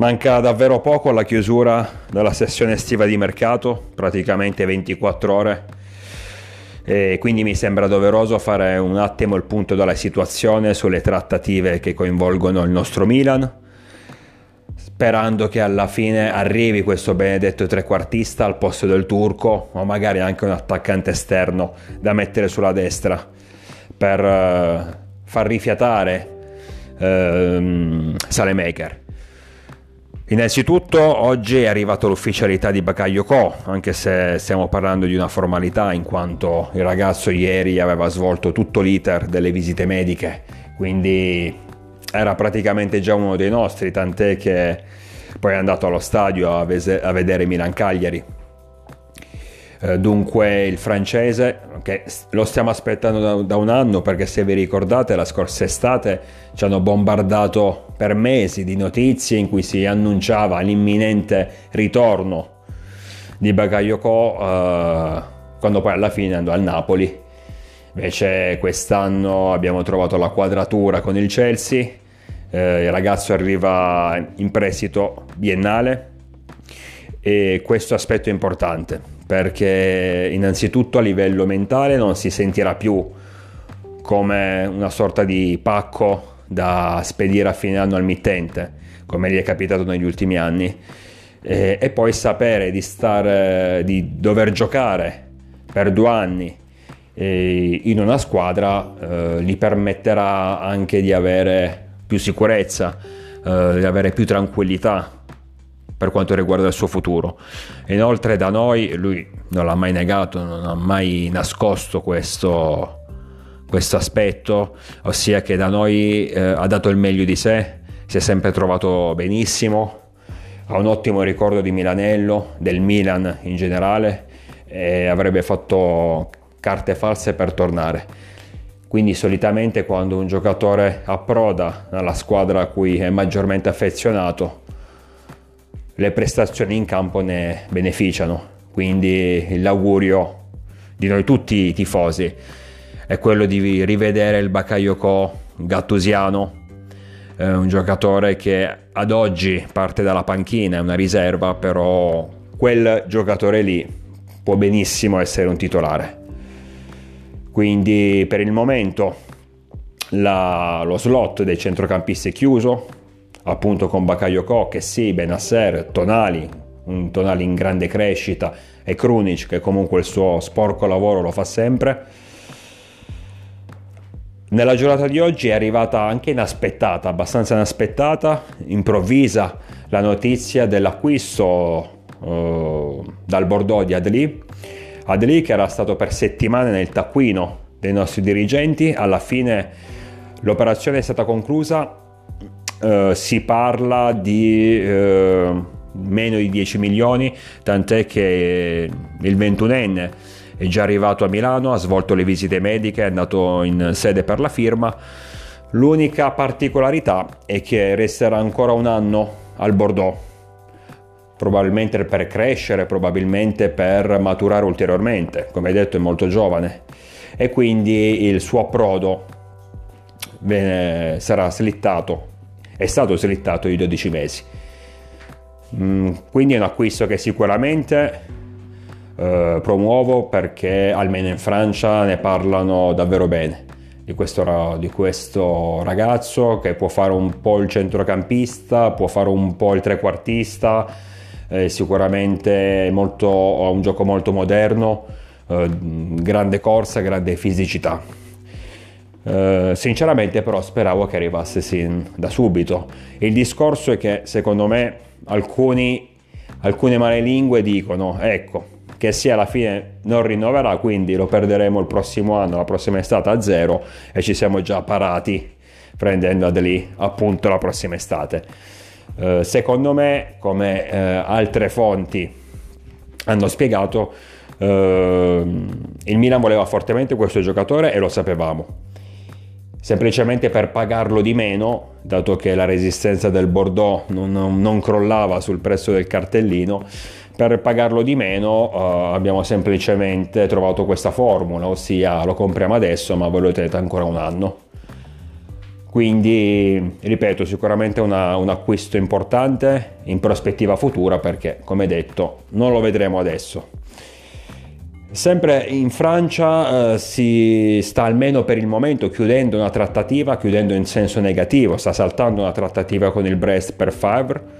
Manca davvero poco alla chiusura della sessione estiva di mercato, praticamente 24 ore, e quindi mi sembra doveroso fare un attimo il punto della situazione sulle trattative che coinvolgono il nostro Milan, sperando che alla fine arrivi questo benedetto trequartista al posto del turco o magari anche un attaccante esterno da mettere sulla destra per uh, far rifiatare uh, Salemaker. Innanzitutto oggi è arrivata l'ufficialità di Bakayoko, anche se stiamo parlando di una formalità in quanto il ragazzo ieri aveva svolto tutto l'iter delle visite mediche, quindi era praticamente già uno dei nostri, tant'è che poi è andato allo stadio a, vedere Milan-Cagliari. Eh, dunque il francese, che lo stiamo aspettando da, da, un anno perché se vi ricordate la scorsa estate ci hanno bombardato per mesi di notizie in cui si annunciava l'imminente ritorno di Bagayoko eh, quando poi alla fine andò al Napoli. Invece quest'anno abbiamo trovato la quadratura con il Chelsea, eh, il ragazzo arriva in prestito biennale e questo aspetto è importante perché innanzitutto a livello mentale non si sentirà più come una sorta di pacco da spedire a fine anno al mittente, come gli è capitato negli ultimi anni, e, e poi sapere di, stare, di dover giocare per due anni in una squadra eh, gli permetterà anche di avere più sicurezza, eh, di avere più tranquillità per quanto riguarda il suo futuro. Inoltre da noi lui non l'ha mai negato, non ha mai nascosto questo, questo aspetto, ossia che da noi eh, ha dato il meglio di sé, si è sempre trovato benissimo, ha un ottimo ricordo di Milanello, del Milan in generale e avrebbe fatto carte false per tornare. Quindi solitamente quando un giocatore approda alla squadra a cui è maggiormente affezionato, le prestazioni in campo ne beneficiano. Quindi l'augurio di noi tutti i tifosi è quello di rivedere il Bakayoko gattusiano, eh, un giocatore che ad oggi parte dalla panchina, è una riserva, però quel giocatore lì può benissimo essere un titolare. Quindi per il momento la, lo slot dei centrocampisti è chiuso, appunto con Bakayoko, sì, Benasser, Tonali, un Tonali in grande crescita e Krunic che comunque il suo sporco lavoro lo fa sempre. Nella giornata di oggi è arrivata anche inaspettata, abbastanza inaspettata, improvvisa la notizia dell'acquisto uh, dal Bordeaux di Adli. Adli che era stato per settimane nel taccuino dei nostri dirigenti, alla fine l'operazione è stata conclusa Uh, si parla di uh, meno di 10 milioni, tant'è che il 21enne è già arrivato a Milano, ha svolto le visite mediche, è andato in sede per la firma. L'unica particolarità è che resterà ancora un anno al Bordeaux, probabilmente per crescere, probabilmente per maturare ulteriormente, come detto è molto giovane e quindi il suo approdo sarà slittato è stato slittato di 12 mesi. Mm, quindi è un acquisto che sicuramente eh, promuovo perché almeno in Francia ne parlano davvero bene di questo, di questo, ragazzo che può fare un po' il centrocampista, può fare un po' il trequartista, eh, sicuramente molto, ha un gioco molto moderno, eh, grande corsa, grande fisicità. Uh, sinceramente però speravo che arrivasse sin da subito. Il discorso è che secondo me alcuni, alcune malelingue dicono ecco che sia alla fine non rinnoverà quindi lo perderemo il prossimo anno, la prossima estate a zero e ci siamo già parati prendendo ad lì appunto la prossima estate. Uh, secondo me come uh, altre fonti hanno spiegato il Milan voleva fortemente questo giocatore e lo sapevamo semplicemente per pagarlo di meno, dato che la resistenza del Bordeaux non, non, non crollava sul prezzo del cartellino, per pagarlo di meno uh, abbiamo semplicemente trovato questa formula, ossia lo compriamo adesso ma voi lo tenete ancora un anno. Quindi, ripeto, sicuramente una, un acquisto importante in prospettiva futura perché, come detto, non lo vedremo adesso. Sempre in Francia eh, si sta almeno per il momento chiudendo una trattativa, chiudendo in senso negativo, sta saltando una trattativa con il Brest per Favre.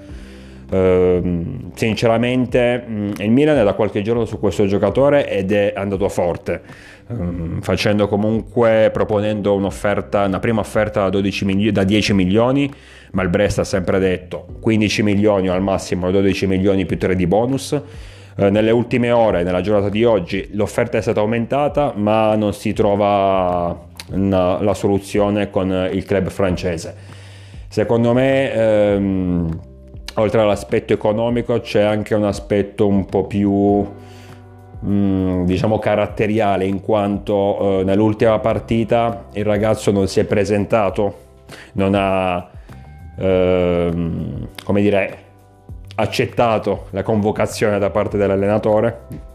Eh, sinceramente mh, il Milan è da qualche giorno su questo giocatore ed è andato forte, eh, facendo comunque, proponendo un'offerta, una prima offerta da, milioni, da 10 milioni, ma il Brest ha sempre detto 15 milioni o al massimo 12 milioni più 3 di bonus eh, nelle ultime ore, nella giornata di oggi, l'offerta è stata aumentata, ma non si trova una, la soluzione con il club francese. Secondo me, ehm, oltre all'aspetto economico, c'è anche un aspetto un po' più mm, diciamo caratteriale in quanto eh, nell'ultima partita il ragazzo non si è presentato non ha ehm, come dire accettato la convocazione da parte dell'allenatore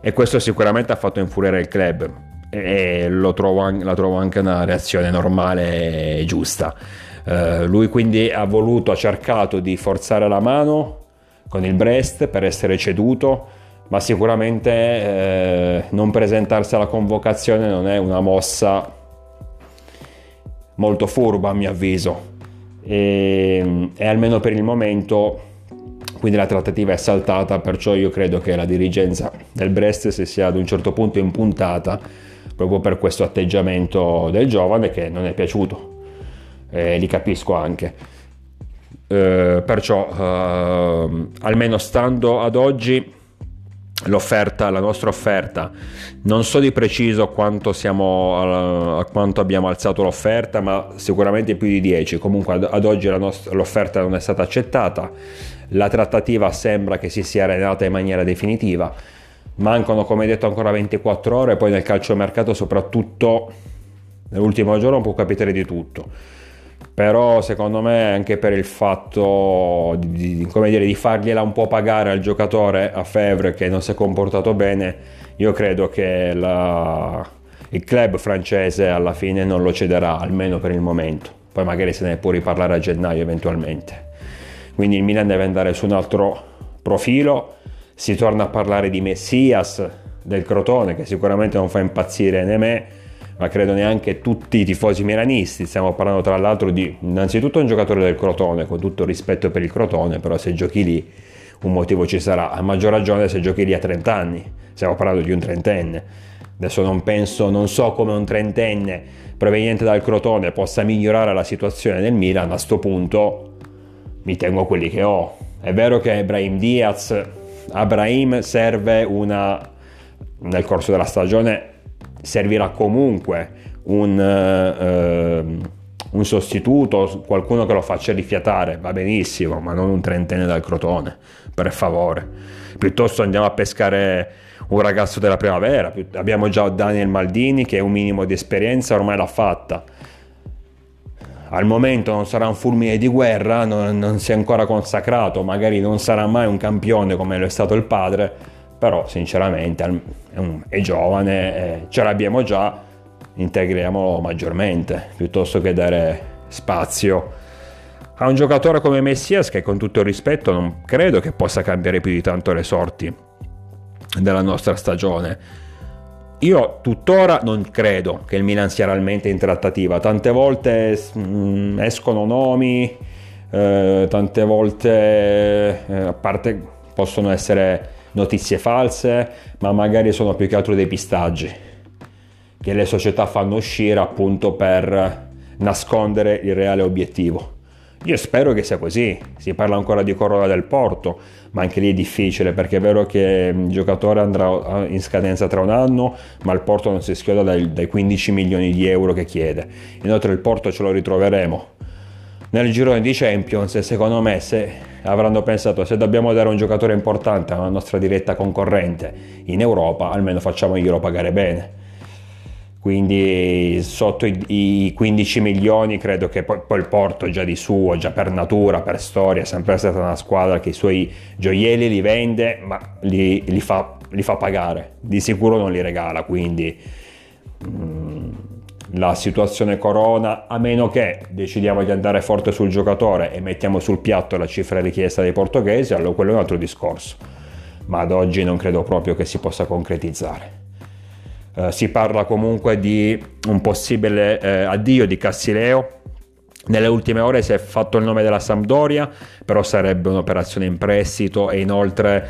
e questo sicuramente ha fatto infuriare il club e trovo, la trovo anche una reazione normale e giusta. Uh, lui quindi ha voluto, ha cercato di forzare la mano con il Brest per essere ceduto, ma sicuramente eh, non presentarsi alla convocazione non è una mossa molto furba a mio avviso e, e almeno per il momento quindi la trattativa è saltata, perciò io credo che la dirigenza del Brest si sia ad un certo punto impuntata proprio per questo atteggiamento del giovane che non è piaciuto, e li capisco anche. Eh, perciò, eh, almeno stando ad oggi, l'offerta, la nostra offerta, non so di preciso quanto, siamo, a quanto abbiamo alzato l'offerta, ma sicuramente più di 10. Comunque ad, oggi nostra, l'offerta non è stata accettata la trattativa sembra che si sia arenata in maniera definitiva. Mancano, come detto, ancora 24 ore, poi nel calciomercato, soprattutto nell'ultimo giorno, può capitare di tutto. Però secondo me anche per il fatto di, di, dire, di fargliela un po' pagare al giocatore a Fevre che non si è comportato bene, io credo che la, il club francese alla fine non lo cederà, almeno per il momento. Poi magari se ne può riparlare a gennaio eventualmente. Quindi il Milan deve andare su un altro profilo, si torna a parlare di Messias del Crotone che sicuramente non fa impazzire né me ma credo neanche tutti i tifosi milanisti, stiamo parlando tra l'altro di innanzitutto un giocatore del Crotone, con tutto rispetto per il Crotone, però se giochi lì un motivo ci sarà, a maggior ragione se giochi lì a 30 anni, stiamo parlando di un trentenne. Adesso non penso, non so come un trentenne proveniente dal Crotone possa migliorare la situazione del Milan, a questo punto mi tengo quelli che ho. È vero che Ibrahim Diaz, a Brahim serve una, nel corso della stagione servirà comunque un, uh, un sostituto, qualcuno che lo faccia rifiatare, va benissimo, ma non un trentenne dal Crotone, per favore. Piuttosto andiamo a pescare un ragazzo della primavera, abbiamo già Daniel Maldini che un minimo di esperienza ormai l'ha fatta al momento non sarà un fulmine di guerra, non, non, si è ancora consacrato, magari non sarà mai un campione come lo è stato il padre, però sinceramente è, un, è giovane, eh, ce l'abbiamo già, integriamolo maggiormente, piuttosto che dare spazio a un giocatore come Messias che con tutto il rispetto non credo che possa cambiare più di tanto le sorti della nostra stagione. Io tuttora non credo che il Milan sia realmente in trattativa, tante volte mh, mm, escono nomi, eh, tante volte eh, a parte possono essere notizie false, ma magari sono più che altro dei pistaggi che le società fanno uscire appunto per nascondere il reale obiettivo. Io spero che sia così, si parla ancora di Corolla del Porto, ma anche lì è difficile perché è vero che il giocatore andrà in scadenza tra un anno, ma il Porto non si schioda dai 15 milioni di euro che chiede. Inoltre il Porto ce lo ritroveremo nel girone di Champions e secondo me se avranno pensato se dobbiamo dare un giocatore importante alla nostra diretta concorrente in Europa, almeno facciamoglielo pagare bene. Quindi sotto i, i 15 milioni credo che poi, poi, il Porto già di suo, già per natura, per storia, è sempre stata una squadra che i suoi gioielli li vende ma li, li, fa, li fa, pagare, di sicuro non li regala, quindi mm, la situazione corona, a meno che decidiamo di andare forte sul giocatore e mettiamo sul piatto la cifra richiesta dai portoghesi, allora quello è un altro discorso. Ma ad oggi non credo proprio che si possa concretizzare. Eh, si parla comunque di un possibile eh, addio di Cassileo. Nelle ultime ore si è fatto il nome della Sampdoria, però sarebbe un'operazione in prestito e inoltre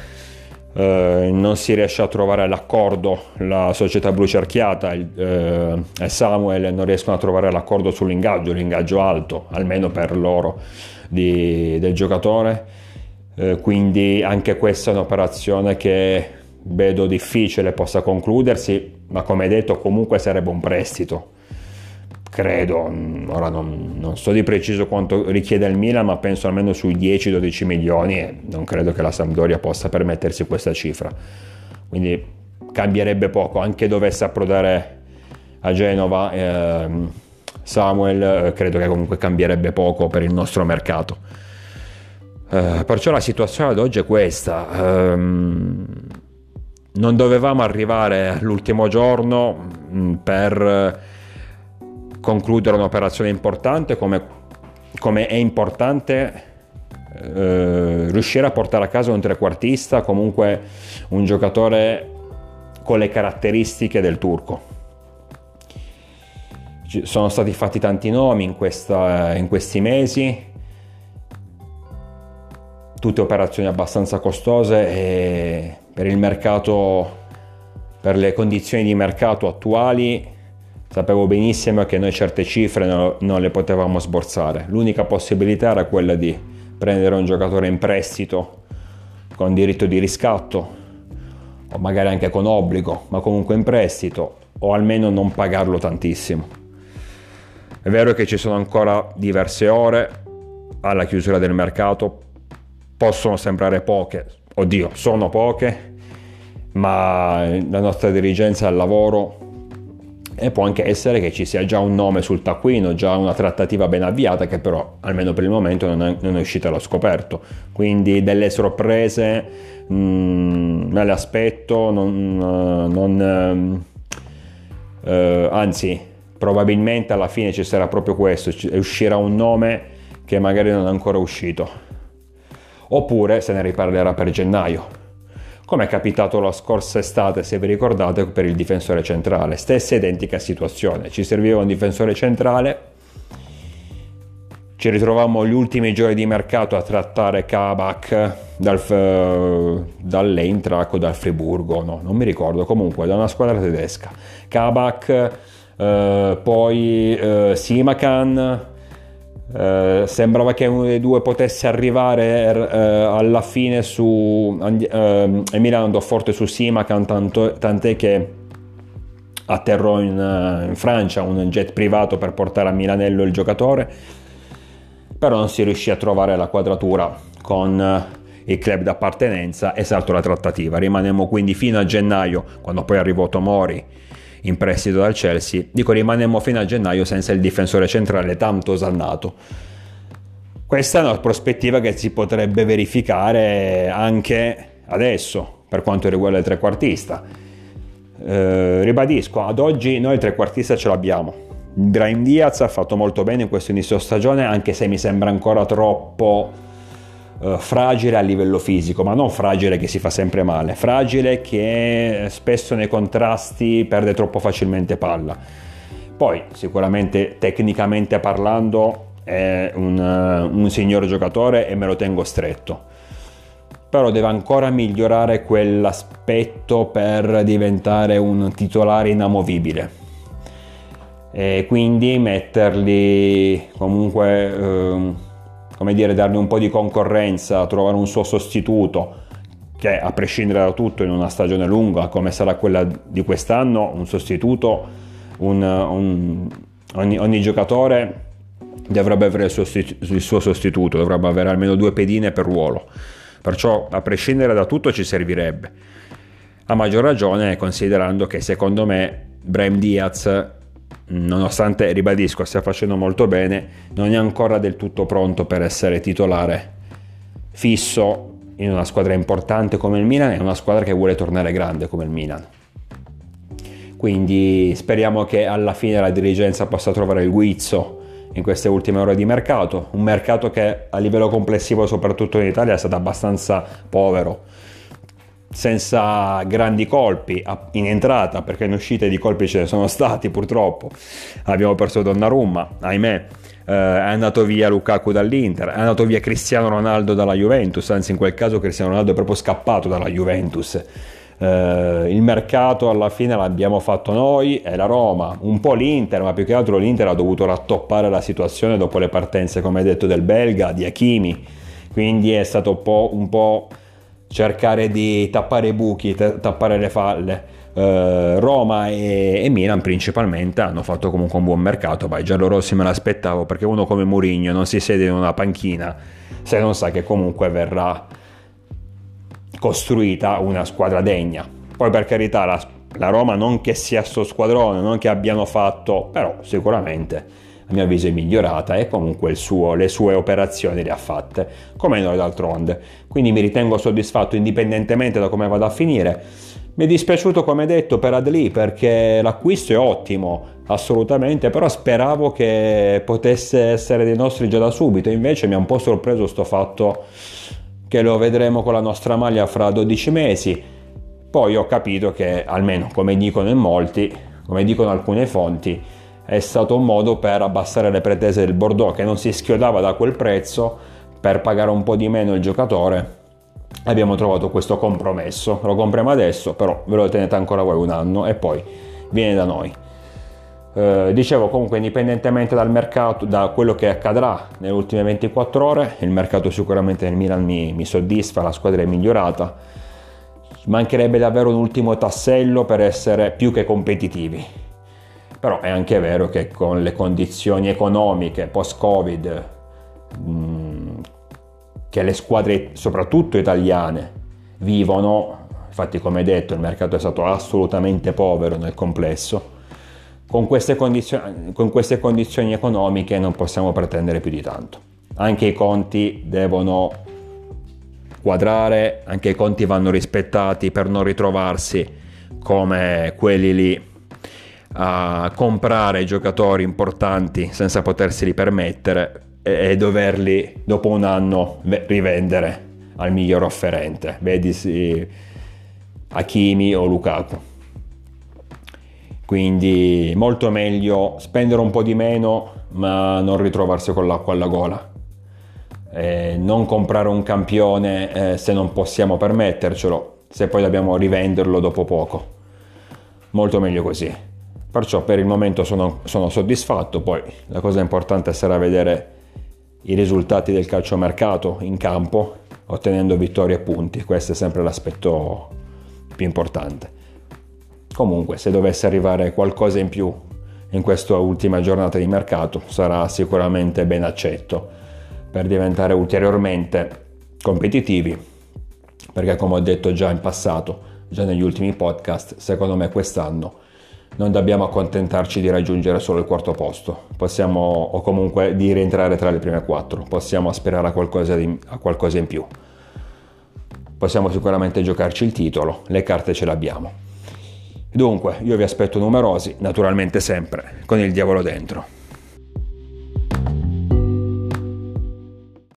eh, non si riesce a trovare l'accordo, la società blu cerchiata eh, e Samuel non riescono a trovare l'accordo sull'ingaggio, l'ingaggio alto, almeno per loro, di, del giocatore. Eh, quindi anche questa è un'operazione che vedo difficile possa concludersi, ma come detto comunque sarebbe un prestito credo, ora non, non, so di preciso quanto richiede il Milan, ma penso almeno sui 10-12 milioni e non credo che la Sampdoria possa permettersi questa cifra. Quindi cambierebbe poco, anche dovesse approdare a Genova eh, Samuel, credo che comunque cambierebbe poco per il nostro mercato. Eh, perciò la situazione ad oggi è questa. Ehm, non dovevamo arrivare all'ultimo giorno mm, per concludere un'operazione importante come, come è importante eh, riuscire a portare a casa un trequartista, comunque un giocatore con le caratteristiche del turco. Ci sono stati fatti tanti nomi in, questa, in questi mesi, tutte operazioni abbastanza costose e per il mercato, per le condizioni di mercato attuali Sapevo benissimo che noi certe cifre non, non le potevamo sborsare. L'unica possibilità era quella di prendere un giocatore in prestito con diritto di riscatto o magari anche con obbligo, ma comunque in prestito o almeno non pagarlo tantissimo. È vero che ci sono ancora diverse ore alla chiusura del mercato, possono sembrare poche, oddio, sono poche, ma la nostra dirigenza al lavoro e può anche essere che ci sia già un nome sul taccuino, già una trattativa ben avviata che però almeno per il momento non è, non è uscita allo scoperto. Quindi delle sorprese mh, mm, me le aspetto, non, non, eh, anzi probabilmente alla fine ci sarà proprio questo, uscirà un nome che magari non è ancora uscito. Oppure se ne riparlerà per gennaio come è capitato la scorsa estate, se vi ricordate, per il difensore centrale. Stessa identica situazione, ci serviva un difensore centrale, ci ritrovammo gli ultimi giorni di mercato a trattare Kabak dal, dall'Eintracht o dal Friburgo, no, non mi ricordo, comunque da una squadra tedesca. Kabak, uh, poi uh, Simakan, Uh, sembrava che uno dei due potesse arrivare uh, alla fine su uh, Emiliano andò forte su Simacan tanto, tant'è che atterrò in, in, Francia un jet privato per portare a Milanello il giocatore però non si riuscì a trovare la quadratura con il club d'appartenenza e saltò la trattativa. Rimanemmo quindi fino a gennaio quando poi arrivò Tomori in prestito dal Chelsea, dico rimanemmo fino a gennaio senza il difensore centrale tanto osannato. Questa è una prospettiva che si potrebbe verificare anche adesso per quanto riguarda il trequartista. Eh, ribadisco, ad oggi noi il trequartista ce l'abbiamo. Brahim Diaz ha fatto molto bene in questo inizio stagione, anche se mi sembra ancora troppo eh, fragile a livello fisico, ma non fragile che si fa sempre male, fragile che spesso nei contrasti perde troppo facilmente palla. Poi sicuramente tecnicamente parlando è un, uh, un signor giocatore e me lo tengo stretto però deve ancora migliorare quell'aspetto per diventare un titolare inamovibile e quindi metterli comunque eh, come dire, dargli un po' di concorrenza, trovare un suo sostituto che a prescindere da tutto in una stagione lunga come sarà quella di quest'anno, un sostituto, un, un, ogni, ogni, giocatore dovrebbe avere il suo, il suo sostituto, dovrebbe avere almeno due pedine per ruolo. Perciò a prescindere da tutto ci servirebbe. A maggior ragione considerando che secondo me Brahim Diaz nonostante, ribadisco, stia facendo molto bene, non è ancora del tutto pronto per essere titolare fisso in una squadra importante come il Milan e una squadra che vuole tornare grande come il Milan. quindi speriamo che alla fine la dirigenza possa trovare il guizzo in queste ultime ore di mercato, un mercato che a livello complessivo soprattutto in Italia è stato abbastanza povero, senza grandi colpi in entrata, perché in uscita di colpi ce ne sono stati purtroppo, abbiamo perso Donnarumma, ahimè, eh, è andato via Lukaku dall'Inter, è andato via Cristiano Ronaldo dalla Juventus, anzi in quel caso Cristiano Ronaldo è proprio scappato dalla Juventus. Eh, il mercato alla fine l'abbiamo fatto noi e la Roma, un po' l'Inter, ma più che altro l'Inter ha dovuto rattoppare la situazione dopo le partenze, come detto, del belga, di Hakimi, quindi è stato un po', un po cercare di tappare i buchi, t- tappare le falle. Uh, Roma e, e, Milan principalmente hanno fatto comunque un buon mercato. Vai, Giallo Rossi me l'aspettavo perché uno come Mourinho non si siede in una panchina se non sa che comunque verrà costruita una squadra degna. Poi per carità la, la Roma non che sia sto squadrone, non che abbiano fatto, però sicuramente a mio avviso è migliorata e comunque suo, le sue operazioni le ha fatte, come noi d'altronde. Quindi mi ritengo soddisfatto indipendentemente da come vada a finire. Mi è dispiaciuto, come detto, per Adli perché l'acquisto è ottimo, assolutamente, però speravo che potesse essere dei nostri già da subito, invece mi ha un po' sorpreso sto fatto che lo vedremo con la nostra maglia fra 12 mesi. Poi ho capito che, almeno come dicono in molti, come dicono alcune fonti, è stato un modo per abbassare le pretese del Bordeaux che non si schiodava da quel prezzo per pagare un po' di meno il giocatore. Abbiamo trovato questo compromesso, lo compriamo adesso, però ve lo tenete ancora voi un anno e poi viene da noi. Eh, dicevo comunque indipendentemente dal mercato, da quello che accadrà nelle ultime 24 ore, il mercato sicuramente nel Milan mi, mi soddisfa, la squadra è migliorata, mancherebbe davvero un ultimo tassello per essere più che competitivi. Però è anche vero che con le condizioni economiche post-Covid, mm, che le squadre, soprattutto italiane, vivono, infatti come detto il mercato è stato assolutamente povero nel complesso, con queste, con queste condizioni economiche non possiamo pretendere più di tanto. Anche i conti devono quadrare, anche i conti vanno rispettati per non ritrovarsi come quelli lì a comprare giocatori importanti senza poterseli permettere e, doverli dopo un anno rivendere al miglior offerente, vedi Hakimi o Lukaku quindi molto meglio spendere un po' di meno ma non ritrovarsi con l'acqua alla gola. Eh, non comprare un campione eh, se non possiamo permettercelo, se poi dobbiamo rivenderlo dopo poco. Molto meglio così. Perciò per il momento sono, sono soddisfatto, poi la cosa importante sarà vedere i risultati del calciomercato in campo, ottenendo vittorie e punti, questo è sempre l'aspetto più importante. Comunque, se dovesse arrivare qualcosa in più in questa ultima giornata di mercato, sarà sicuramente ben accetto per diventare ulteriormente competitivi, perché come ho detto già in passato, già negli ultimi podcast, secondo me quest'anno non dobbiamo accontentarci di raggiungere solo il quarto posto, possiamo, o comunque di rientrare tra le prime quattro, possiamo aspirare a qualcosa, di, a qualcosa in più. Possiamo sicuramente giocarci il titolo, le carte ce le abbiamo. Dunque, io vi aspetto numerosi, naturalmente sempre, con il diavolo dentro.